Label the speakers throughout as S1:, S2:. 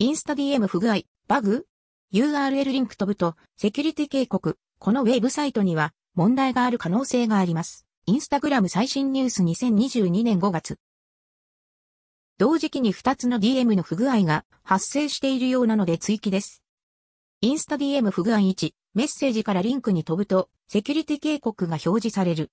S1: インスタ DM 不具合、バグ ?URL リンク飛ぶと、セキュリティ警告。このウェブサイトには、問題がある可能性があります。インスタグラム最新ニュース2022年5月。同時期に2つの DM の不具合が発生しているようなので追記です。インスタ DM 不具合1、メッセージからリンクに飛ぶと、セキュリティ警告が表示される。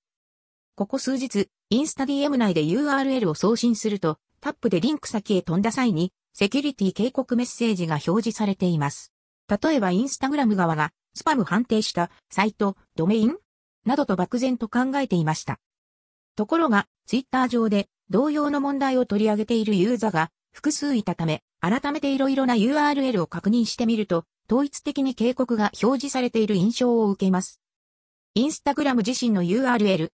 S1: ここ数日、インスタ DM 内で URL を送信すると、タップでリンク先へ飛んだ際に、セキュリティ警告メッセージが表示されています。例えばインスタグラム側がスパム判定したサイト、ドメイン？などと漠然と考えていました。ところが、ツイッター上で同様の問題を取り上げているユーザーが複数いたため、改めて色々な URL を確認してみると、統一的に警告が表示されている印象を受けます。インスタグラム自身の URL。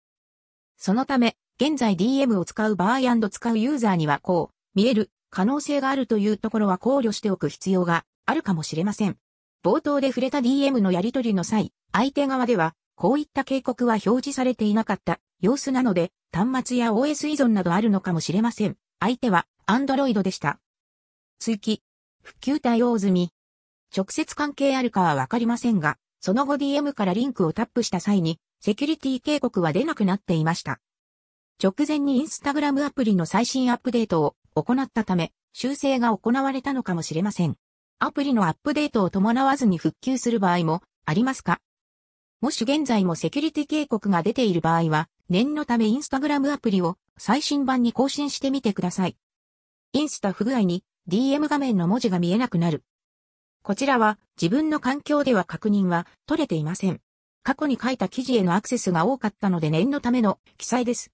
S1: そのため、現在 DM を使う場合使うユーザーにはこう、見える可能性があるというところは考慮しておく必要があるかもしれません。冒頭で触れた DM のやり取りの際、相手側では、こういった警告は表示されていなかった様子なので、端末や OS 依存などあるのかもしれません。相手は、Android でした。追記。復旧対応済み。直接関係あるかはわかりませんが、その後 DM からリンクをタップした際に、セキュリティ警告は出なくなっていました。直前にインスタグラムアプリの最新アップデートを行ったため、修正が行われたのかもしれません。アプリのアップデートを伴わずに復旧する場合もありますか？もし現在もセキュリティ警告が出ている場合は、念のためインスタグラムアプリを最新版に更新してみてください。インスタ不具合に DM 画面の文字が見えなくなる。こちらは自分の環境では確認は取れていません。過去に書いた記事へのアクセスが多かったので念のための記載です。